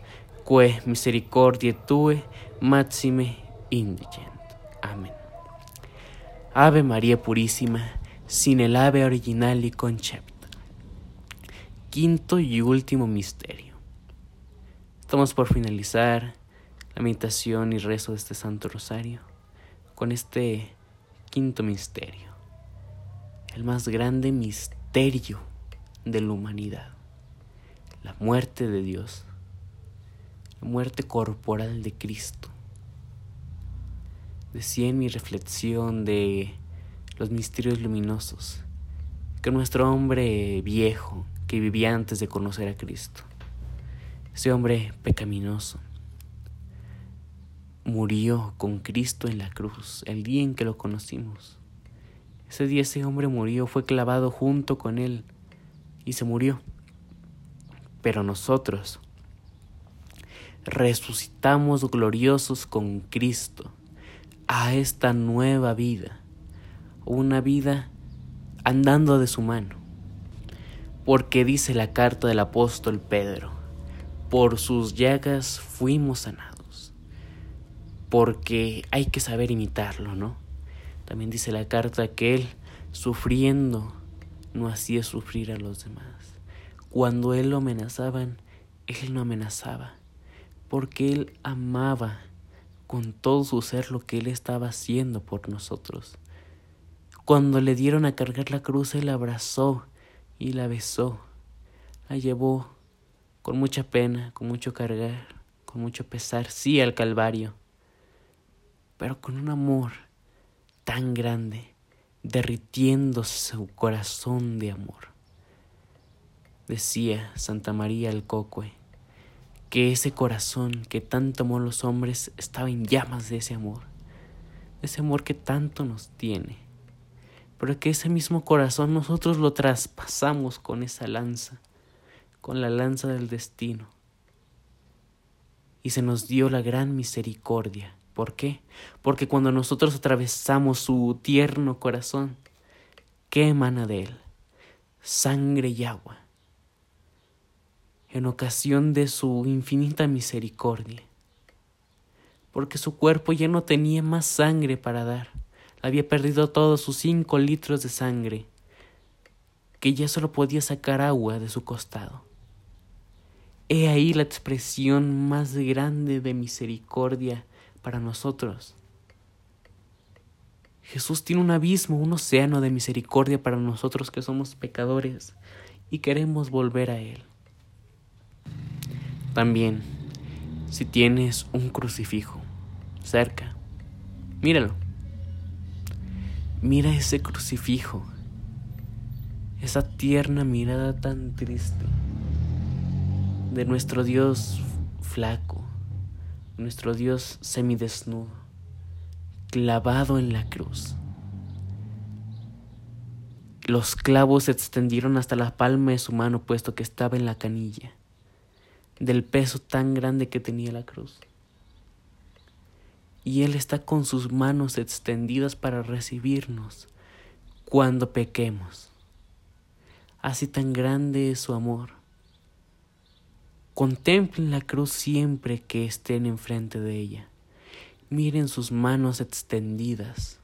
que misericordiae tue maxime indigent. Amen. Ave María Purísima, sin el ave original y concepto. Quinto y último misterio. Estamos por finalizar la meditación y rezo de este Santo Rosario con este quinto misterio, el más grande misterio de la humanidad, la muerte de Dios, la muerte corporal de Cristo. Decía en mi reflexión de los misterios luminosos que nuestro hombre viejo que vivía antes de conocer a Cristo, ese hombre pecaminoso, murió con Cristo en la cruz el día en que lo conocimos. Ese día ese hombre murió, fue clavado junto con él y se murió. Pero nosotros resucitamos gloriosos con Cristo a esta nueva vida, una vida andando de su mano. Porque dice la carta del apóstol Pedro, por sus llagas fuimos sanados. Porque hay que saber imitarlo, ¿no? También dice la carta que él, sufriendo, no hacía sufrir a los demás. Cuando él lo amenazaban, él no amenazaba, porque él amaba con todo su ser lo que él estaba haciendo por nosotros. Cuando le dieron a cargar la cruz, él abrazó y la besó. La llevó con mucha pena, con mucho cargar, con mucho pesar, sí al Calvario, pero con un amor tan grande, derritiendo su corazón de amor. Decía Santa María el Cocue que ese corazón que tanto amó los hombres estaba en llamas de ese amor, ese amor que tanto nos tiene, pero que ese mismo corazón nosotros lo traspasamos con esa lanza, con la lanza del destino, y se nos dio la gran misericordia. ¿Por qué? Porque cuando nosotros atravesamos su tierno corazón, ¿qué emana de él? Sangre y agua en ocasión de su infinita misericordia, porque su cuerpo ya no tenía más sangre para dar, había perdido todos sus cinco litros de sangre, que ya solo podía sacar agua de su costado. He ahí la expresión más grande de misericordia para nosotros. Jesús tiene un abismo, un océano de misericordia para nosotros que somos pecadores y queremos volver a Él. También, si tienes un crucifijo cerca, míralo. Mira ese crucifijo, esa tierna mirada tan triste de nuestro Dios flaco, nuestro Dios semidesnudo, clavado en la cruz. Los clavos se extendieron hasta la palma de su mano puesto que estaba en la canilla del peso tan grande que tenía la cruz. Y Él está con sus manos extendidas para recibirnos cuando pequemos. Así tan grande es su amor. Contemplen la cruz siempre que estén enfrente de ella. Miren sus manos extendidas.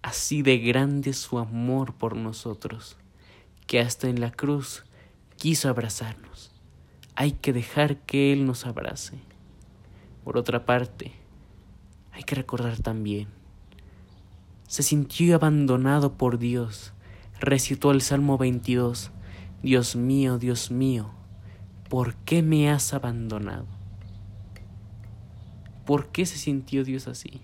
Así de grande es su amor por nosotros, que hasta en la cruz quiso abrazarnos hay que dejar que Él nos abrace. Por otra parte, hay que recordar también, se sintió abandonado por Dios, recitó el Salmo 22, Dios mío, Dios mío, ¿por qué me has abandonado? ¿Por qué se sintió Dios así?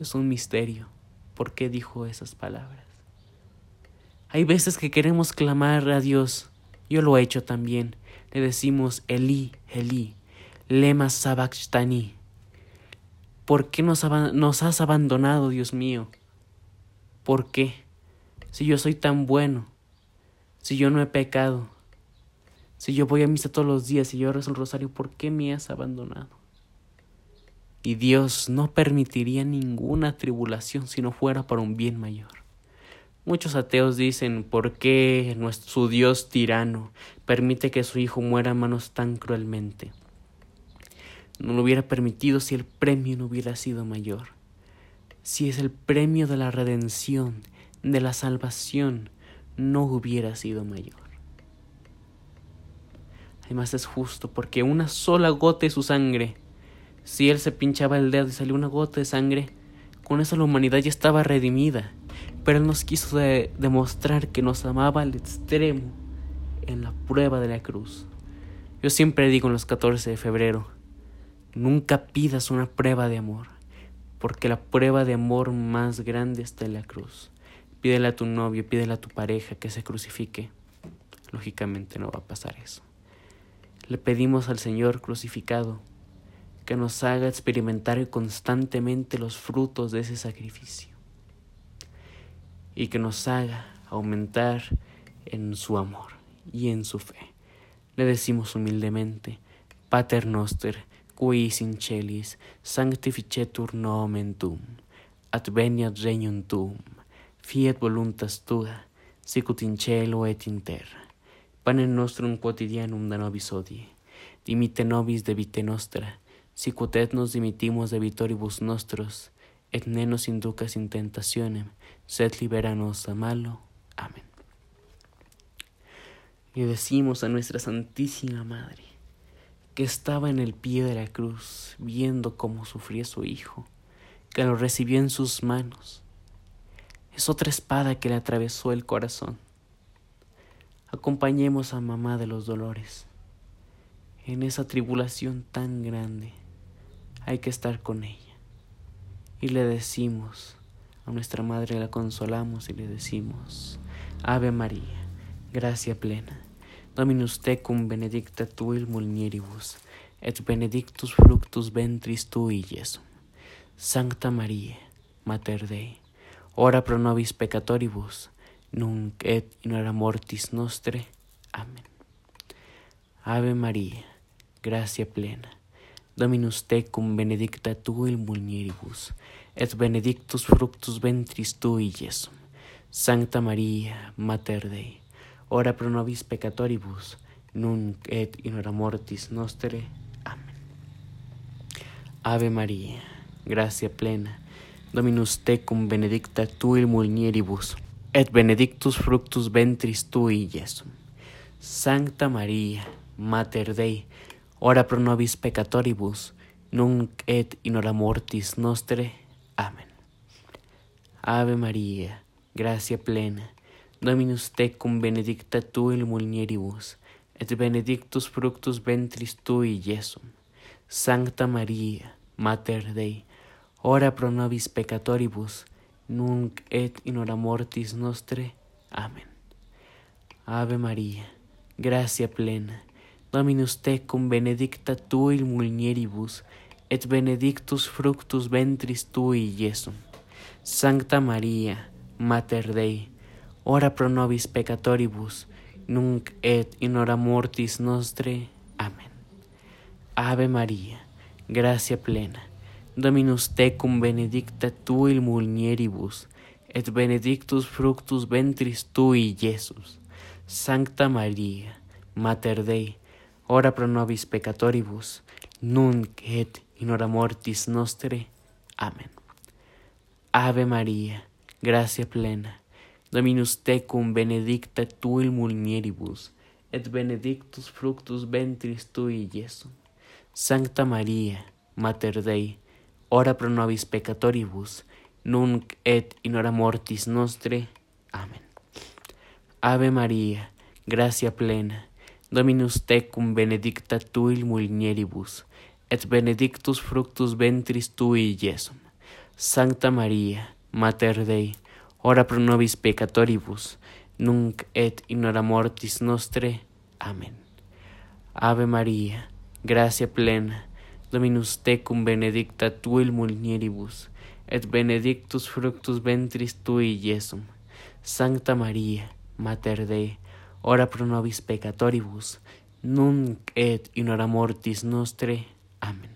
Es un misterio. ¿Por qué dijo esas palabras? Hay veces que queremos clamar a Dios. Yo lo he hecho también le decimos Eli, Eli, lema sabachthani. ¿Por qué nos, has abandonado, Dios mío? ¿Por qué? Si yo soy tan bueno, si yo no he pecado, si yo voy a misa todos los días y yo rezo el rosario, ¿por qué me has abandonado? Y Dios no permitiría ninguna tribulación si no fuera para un bien mayor. Muchos ateos dicen por qué nuestro, su Dios tirano permite que su hijo muera a manos tan cruelmente. No lo hubiera permitido si el premio no hubiera sido mayor. Si es el premio de la redención, de la salvación, no hubiera sido mayor. Además es justo porque una sola gota de su sangre, si él se pinchaba el dedo y salió una gota de sangre, con eso la humanidad ya estaba redimida pero Él nos quiso demostrar que nos amaba al extremo en la prueba de la cruz. Yo siempre digo en los 14 de febrero, nunca pidas una prueba de amor, porque la prueba de amor más grande está en la cruz. Pídele a tu novio, pídele a tu pareja que se crucifique. Lógicamente no va a pasar eso. Le pedimos al Señor crucificado que nos haga experimentar constantemente los frutos de ese sacrificio y que nos haga aumentar en su amor y en su fe. Le decimos humildemente, Pater noster, qui in celis, sanctificetur nomen tuum, adveniat regnum tuum, fiat voluntas tua, sicut in cielo et in terra. Panem nostrum quotidianum da nobis odie, dimite nobis debite nostra, sicut et nos dimitimos debitoribus nostros, et ne nos inducas in tentationem, sed liberanos a malo. Amén. Y decimos a nuestra Santísima Madre, que estaba en el pie de la cruz, viendo cómo sufría su Hijo, que lo recibió en sus manos. Es otra espada que le atravesó el corazón. Acompañemos a Mamá de los Dolores. En esa tribulación tan grande hay que estar con ella y le decimos, a nuestra Madre la consolamos y le decimos, Ave María, gracia plena, Dominus tecum benedicta tuil mulieribus, et benedictus fructus ventris tui, Jesum. Sancta Maria, Mater Dei, ora pro nobis peccatoribus, nunc et in hora mortis nostre. Amen. Ave Maria, gracia plena, Dominus tecum benedicta tuil mulieribus, et benedictus fructus ventris tui, Jesum. Sancta Maria, Mater Dei, ora pro nobis peccatoribus, nunc et in hora mortis nostre. Amen. Ave Maria, gracia plena, Dominus tecum benedicta tui mulieribus, et benedictus fructus ventris tui, Jesum. Sancta Maria, Mater Dei, ora pro nobis peccatoribus, nunc et in hora mortis nostre. Amen. Ave Maria, gracia plena, Dominus tecum benedicta tu il mulieribus, et benedictus fructus ventris tui, Jesum. Sancta Maria, Mater Dei, ora pro nobis peccatoribus, nunc et in hora mortis nostre. Amen. Ave Maria, gracia plena, Dominus tecum benedicta tu il mulieribus, et benedictus fructus ventris tui, Jesum. Sancta Maria, Mater Dei, ora pro nobis peccatoribus, nunc et in hora mortis nostre. Amen. Ave Maria, gracia plena, Dominus tecum benedicta tu il mulieribus, et benedictus fructus ventris tui, Iesus. Sancta Maria, Mater Dei, ora pro nobis peccatoribus, nunc et in hora mortis nostre. Amen. Ave Maria, gracia plena, Dominus tecum benedicta tuil mulieribus, et benedictus fructus ventris tui, Jesum. Sancta Maria, Mater Dei, ora pro nobis peccatoribus, nunc et in hora mortis nostre. Amen. Ave Maria, gracia plena, Dominus tecum benedicta tuil mulieribus, et benedictus fructus ventris tui, Jesum. Sancta Maria, Mater Dei, ora pro nobis peccatoribus, nunc et in hora mortis nostre. Amen. Ave Maria, gracia plena, Dominus tecum benedicta tuil mulieribus, et benedictus fructus ventris tui, Jesum. Sancta Maria, Mater Dei, ora pro nobis peccatoribus, nunc et in mortis nostre. Amen.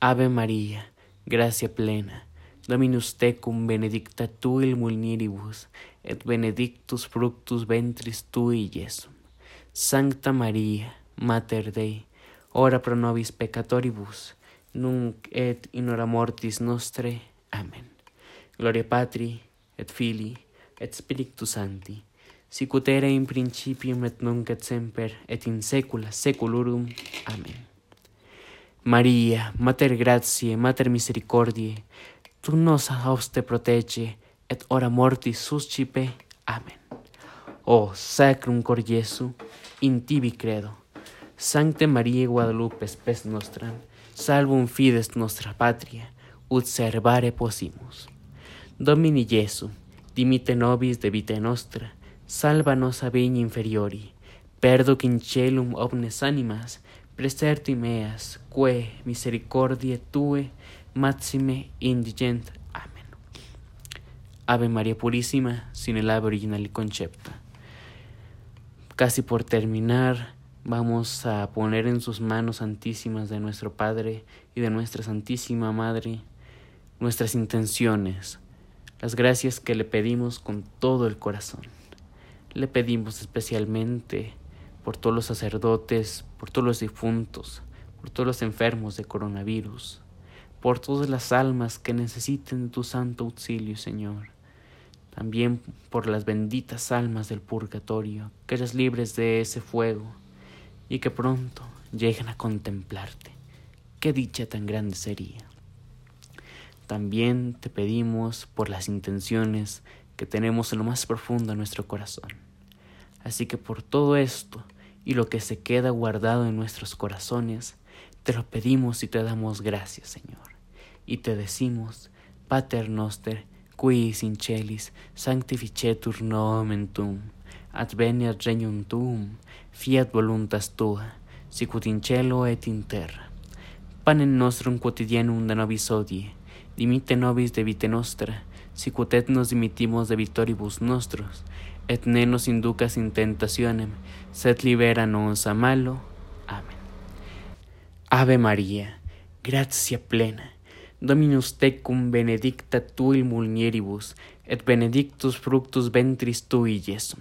Ave Maria, gracia plena, Dominus tecum benedicta tuil mulieribus, et benedictus fructus ventris tui, Jesum. Sancta Maria, Mater Dei, ora pro nobis peccatoribus, nunc et in hora mortis nostre. Amen. Gloria Patri, et Filii, et Spiritus Sancti, sic in principium et nunc et semper, et in saecula saeculorum. Amen. Maria, Mater gratiae, Mater misericordiae, tu nos auste protege, et ora mortis suscipe. Amen. O sacrum cor Jesu, in tibi credo. Sancte Maria Guadalupe, spes nostram, salvum fides nostra patria, ut servare possimus. Domini Jesu, dimite nobis de vita nostra, salva nos a inferiori, perdo celum omnes animas, preserti meas, que misericordiae tue, maxime indigent. Amén. Ave María Purísima, sin el ave original y concepta. Casi por terminar, vamos a poner en sus manos santísimas de nuestro Padre y de nuestra Santísima Madre nuestras intenciones, las gracias que le pedimos con todo el corazón. Le pedimos especialmente por todos los sacerdotes, por todos los difuntos, por todos los enfermos de coronavirus, por todas las almas que necesiten tu santo auxilio, Señor. También por las benditas almas del purgatorio, que eres libres de ese fuego y que pronto lleguen a contemplarte. Qué dicha tan grande sería. También te pedimos por las intenciones que tenemos en lo más profundo de nuestro corazón. Así que por todo esto y lo que se queda guardado en nuestros corazones, te lo pedimos y te damos gracias, Señor y te decimos, Pater noster, qui in celis sanctificetur nomen tuum, adveniat regnum tuum, fiat voluntas tua, sicut in cielo et in terra. Panem nostrum quotidianum da nobis odie, dimite nobis de vite nostra, sicut et nos dimittimos de vitoribus nostros, et ne nos inducas in tentationem, sed libera nos a malo. Amen. Ave Maria, gratia plena, Dominus tecum benedicta tui mulieribus, et benedictus fructus ventris tui, Iesum.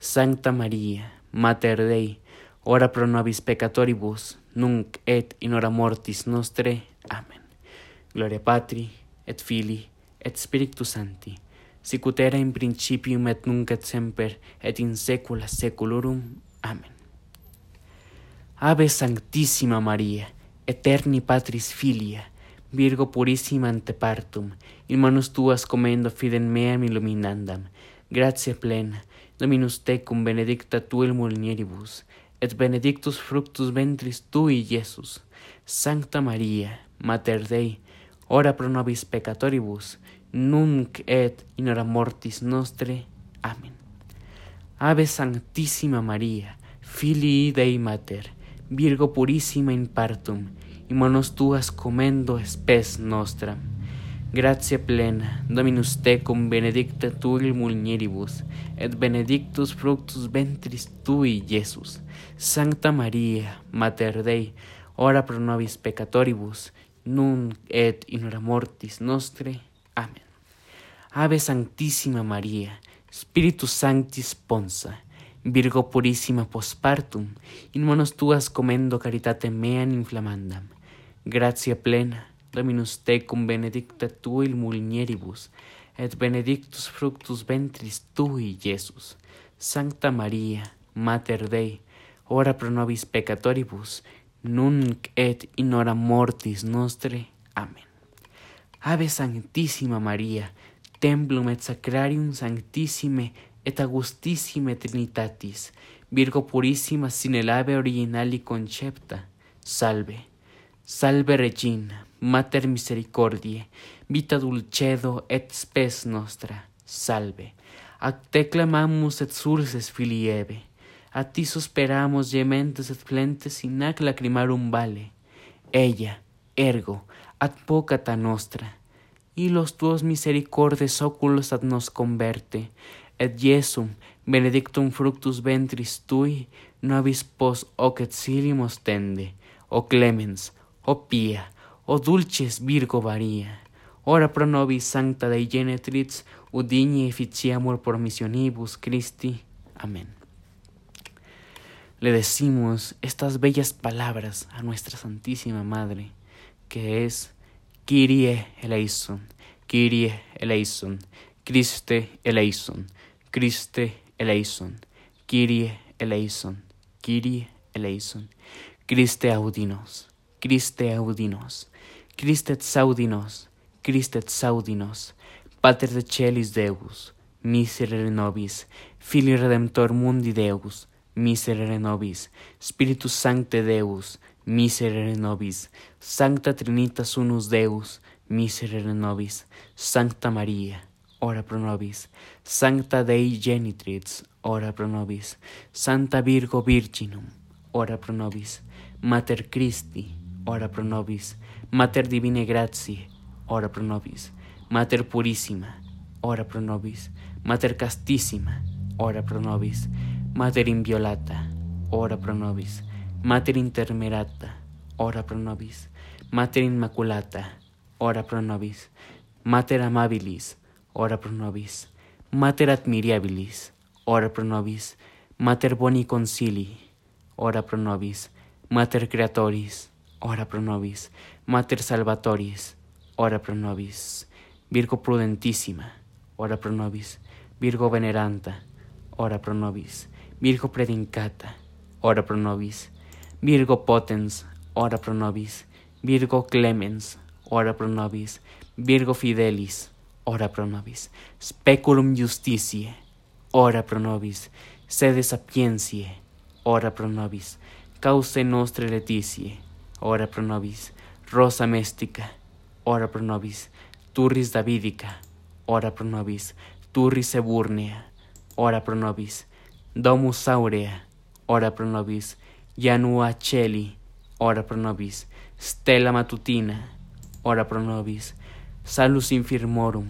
Sancta Maria, Mater Dei, ora pro nobis peccatoribus, nunc et in hora mortis nostre. Amen. Gloria Patri, et Filii, et Spiritus Sancti, sicutera in principium et nunc et semper et in saecula saeculorum. Amen. Ave sanctissima Maria, eterni patris filia, Virgo purissima ante partum, in manus tuas commendo fidem meam illuminandam. Gratia plena, Dominus tecum benedicta tu el mulieribus, et benedictus fructus ventris tui, Iesus. Sancta Maria, Mater Dei, ora pro nobis peccatoribus, nunc et in hora mortis nostre. Amen. Ave Sanctissima Maria, Filii Dei Mater, Virgo purissima in partum, in manos tuas comendo spes nostra. Gratia plena, Dominus tecum benedicta tui mulieribus, et benedictus fructus ventris tui, Iesus. Sancta Maria, Mater Dei, ora pro nobis peccatoribus, nunc et in hora mortis nostre. Amen. Ave Sanctissima Maria, Spiritus Sancti sponsa, Virgo purissima postpartum, in manos tuas comendo caritate meam inflamandam. Gratia plena, Dominus tecum benedicta tui mulieribus, et benedictus fructus ventris tui, Iesus. Sancta Maria, Mater Dei, ora pro nobis peccatoribus, nunc et in hora mortis nostre. Amen. Ave Sanctissima Maria, templum et sacrarium sanctissime et augustissime Trinitatis, Virgo purissima sine labe originali concepta, salve. Salve Regina, Mater misericordiae, vita dulcedo et spes nostra, salve. Ac te clamamus et surses filieve, a ti suspiramos gementes et flentes in ac lacrimarum vale. Ella, ergo, ad vocata nostra, y los tuos misericordes oculos ad nos converte, et Iesum, benedictum fructus ventris tui, nobis pos hoc exilium tende, o clemens, o pia, o dulces Virgo Maria, ora pro nobis sancta Dei genetrix, udigne efficiamur por missionibus Christi. Amén. Le decimos estas bellas palabras a nuestra Santísima Madre, que es Kyrie eleison, Kyrie eleison, Christe eleison, Christe eleison, Kyrie eleison, Kyrie eleison, Christe audinos. Christe audinos, Christe saudinos, Christe saudinos, Pater de celis Deus, miserere nobis, Filii Redemptor mundi Deus, miserere nobis, Spiritus Sancte Deus, miserere nobis, Sancta Trinitas unus Deus, miserere nobis, Sancta Maria, ora pro nobis, Sancta Dei Genitrix, ora pro nobis, Santa Virgo Virginum, ora pro nobis, Mater Christi, ora pro nobis, Mater Divine Gratiae, ora pro nobis, Mater Purissima, ora pro nobis, Mater Castissima, ora pro nobis, Mater Inviolata, ora pro nobis, Mater Intermerata, ora pro nobis, Mater Immaculata, ora pro nobis, Mater Amabilis, ora pro nobis, Mater Admirabilis, ora pro nobis, Mater Boni Concili, ora pro nobis, Mater Creatoris, ora pro nobis, Mater Salvatoris, ora pro nobis, Virgo prudentissima, ora pro nobis, Virgo veneranta, ora pro nobis, Virgo predicata, ora pro nobis, Virgo potens, ora pro nobis, Virgo clemens, ora pro nobis, Virgo fidelis, ora pro nobis, speculum justitiae, ora pro nobis, sede sapientiae, ora pro nobis, causa nostre letitiae, ora pro nobis, rosa mestica, ora pro nobis, turris davidica, ora pro nobis, turris eburnea, ora pro nobis, Domus Aurea, ora pro nobis. Janua Celi, ora pro nobis. Stella Matutina, ora pro nobis. Salus Infirmorum,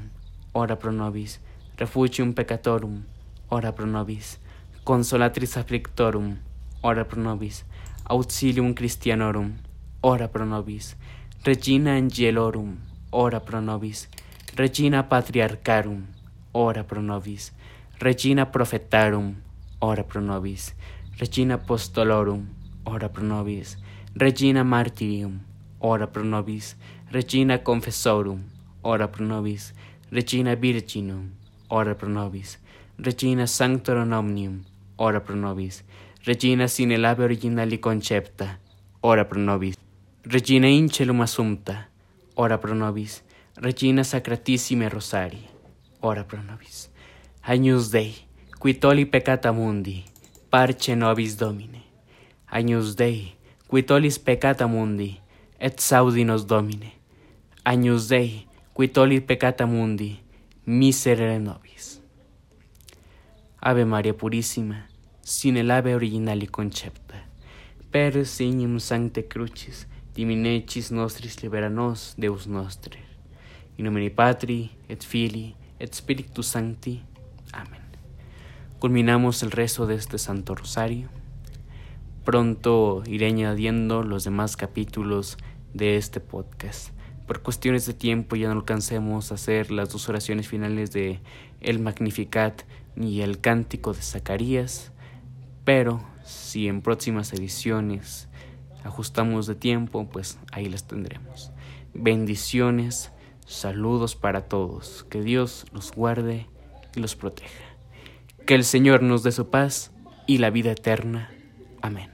ora pro nobis. Refugium Peccatorum, ora pro nobis. Consolatris Afflictorum, ora pro nobis. Auxilium Christianorum, ora pro nobis. Regina Angelorum, ora pro nobis. Regina Patriarcharum, ora pro nobis. Regina Prophetarum, ora pro nobis. Regina Apostolorum, ora pro nobis. Regina Martyrium, ora pro nobis. Regina Confessorum, ora pro nobis. Regina Virginum, ora pro nobis. Regina Sanctorum Omnium, ora pro nobis. Regina sine labe originali concepta, ora pro nobis. Regina incelum assumpta, ora pro nobis. Regina Sacratissime Rosari, ora pro nobis. Agnus Dei, qui tolli peccata mundi, parce nobis Domine. Agnus Dei, qui tollis peccata mundi, et saudi nos Domine. Agnus Dei, qui tollis peccata mundi, miserere nobis. Ave Maria Purissima, sine labe originali concepta, per signum sancte crucis, diminecis nostris libera nos, Deus nostre. In nomine Patri, et Filii, et Spiritus Sancti. Amén. Culminamos el rezo de este Santo Rosario. Pronto iré añadiendo los demás capítulos de este podcast. Por cuestiones de tiempo ya no alcancemos a hacer las dos oraciones finales de el Magnificat ni el Cántico de Zacarías, pero si en próximas ediciones ajustamos de tiempo, pues ahí las tendremos. Bendiciones, saludos para todos, que Dios los guarde y los proteja. Que el Señor nos dé su paz y la vida eterna. Amén.